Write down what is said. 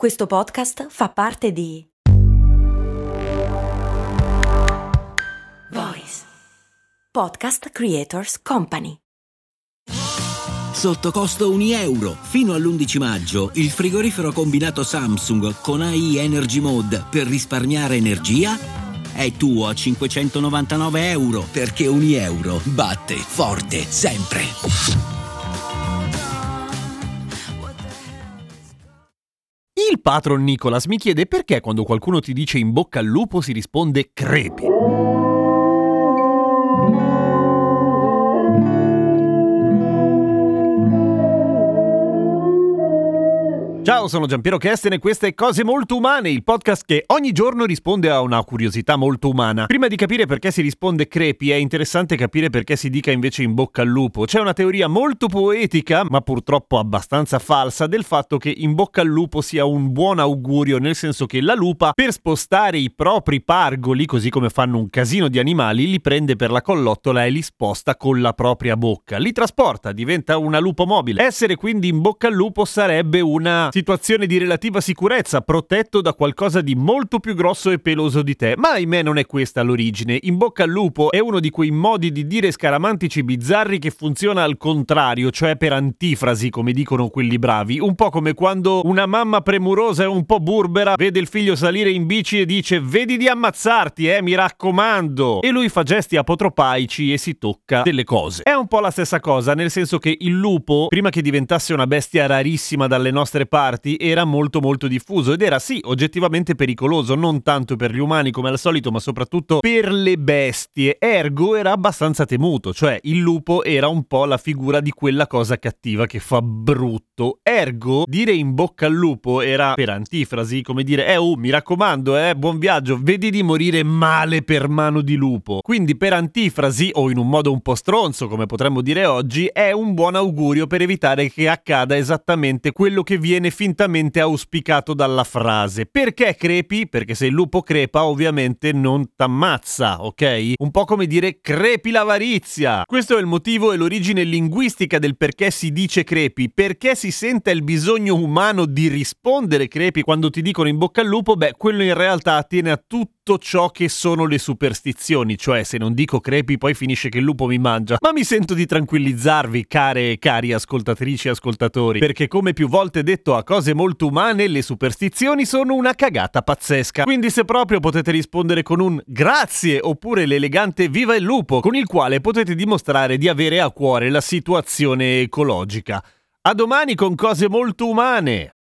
Questo podcast fa parte di Voice Podcast Creators Company. Sotto costo 1 euro. Fino all'11 maggio il frigorifero combinato Samsung con AI Energy Mode per risparmiare energia è tuo a 599 euro perché 1 euro batte forte sempre. Il patron Nicolas mi chiede perché quando qualcuno ti dice in bocca al lupo si risponde crepi. Ciao, sono Giampiero Kesten e queste Cose Molto Umane, il podcast che ogni giorno risponde a una curiosità molto umana. Prima di capire perché si risponde crepi, è interessante capire perché si dica invece in bocca al lupo. C'è una teoria molto poetica, ma purtroppo abbastanza falsa, del fatto che in bocca al lupo sia un buon augurio, nel senso che la lupa, per spostare i propri pargoli, così come fanno un casino di animali, li prende per la collottola e li sposta con la propria bocca. Li trasporta, diventa una lupo mobile. Essere quindi in bocca al lupo sarebbe una situazione di relativa sicurezza, protetto da qualcosa di molto più grosso e peloso di te. Ma ahimè non è questa l'origine. In bocca al lupo è uno di quei modi di dire scaramantici bizzarri che funziona al contrario, cioè per antifrasi, come dicono quelli bravi. Un po' come quando una mamma premurosa e un po' burbera vede il figlio salire in bici e dice vedi di ammazzarti, eh, mi raccomando. E lui fa gesti apotropaici e si tocca delle cose. È un po' la stessa cosa, nel senso che il lupo, prima che diventasse una bestia rarissima dalle nostre parti, parti era molto molto diffuso ed era sì oggettivamente pericoloso, non tanto per gli umani come al solito, ma soprattutto per le bestie. Ergo era abbastanza temuto, cioè il lupo era un po' la figura di quella cosa cattiva che fa brutto. Ergo dire in bocca al lupo era per antifrasi, come dire eh oh mi raccomando eh buon viaggio, vedi di morire male per mano di lupo. Quindi per antifrasi o in un modo un po' stronzo come potremmo dire oggi è un buon augurio per evitare che accada esattamente quello che viene fintamente auspicato dalla frase. Perché crepi? Perché se il lupo crepa ovviamente non t'ammazza, ok? Un po' come dire crepi l'avarizia. Questo è il motivo e l'origine linguistica del perché si dice crepi. Perché si sente il bisogno umano di rispondere crepi quando ti dicono in bocca al lupo? Beh, quello in realtà attiene a tutto ciò che sono le superstizioni, cioè se non dico crepi poi finisce che il lupo mi mangia. Ma mi sento di tranquillizzarvi, care e cari ascoltatrici e ascoltatori, perché come più volte detto a cose molto umane, le superstizioni sono una cagata pazzesca. Quindi se proprio potete rispondere con un grazie oppure l'elegante viva il lupo, con il quale potete dimostrare di avere a cuore la situazione ecologica. A domani con cose molto umane!